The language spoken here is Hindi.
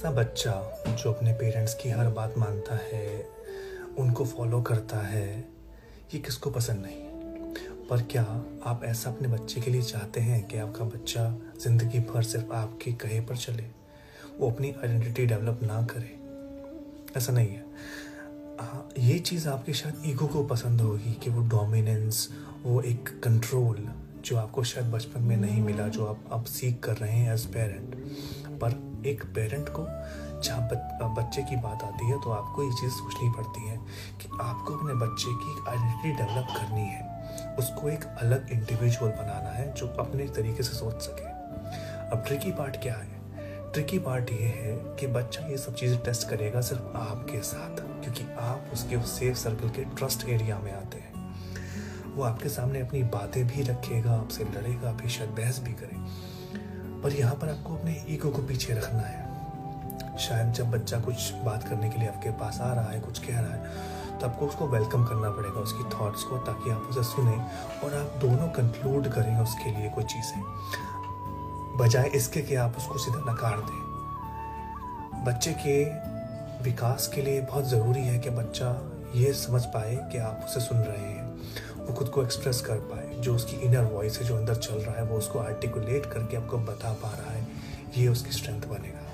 ऐसा बच्चा जो अपने पेरेंट्स की हर बात मानता है, उनको फॉलो करता है, ये किसको पसंद नहीं पर क्या आप ऐसा अपने बच्चे के लिए चाहते हैं कि आपका बच्चा ज़िंदगी भर सिर्फ़ आपके कहे पर चले? वो अपनी आइडेंटिटी डेवलप ना करे? ऐसा नहीं है। हाँ ये चीज़ आपके शायद ईगो को पसंद होगी कि वो डोमिनेंस वो एक कंट्रोल जो आपको शायद बचपन में नहीं मिला, जो आप अब सीख कर रहे हैं एज पेरेंट पर एक पेरेंट को जहाँ बच्चे की बात आती है तो आपको ये चीज़ सोचनी पड़ती है कि आपको अपने बच्चे की आइडेंटिटी डेवलप करनी है। उसको एक अलग इंडिविजुअल बनाना है जो अपने तरीके से सोच सके। अब ट्रिकी पार्ट क्या है? ट्रिकी पार्ट ये है कि बच्चा ये सब चीज़ें टेस्ट करेगा सिर्फ़ आपके साथ, क्योंकि आप उसके सेफ़ सर्कल के ट्रस्ट एरिया में आते हैं। वो आपके सामने अपनी बातें भी रखेगा, आपसे लड़ेगा भी शायद बहस भी करे। पर यहाँ पर आपको अपने ईगो को पीछे रखना है। शायद जब बच्चा कुछ बात करने के लिए आपके पास आ रहा है, कुछ कह रहा है तो आपको उसको वेलकम करना पड़ेगा, उसकी थॉट्स को, ताकि आप उसे सुने और आप दोनों कंक्लूड करें उसके लिए कोई चीज़ें। बजाय इसके कि आप उसको सीधा नकार दें। बच्चे के विकास के लिए बहुत ज़रूरी है कि बच्चा ये समझ पाए कि आप उसे सुन रहे हैं, वो खुद को एक्सप्रेस कर पाए। जो उसकी इनर वॉइस है, जो अंदर चल रहा है, वो उसको आर्टिकुलेट करके आपको बता पा रहा है, ये उसकी स्ट्रेंथ बनेगा।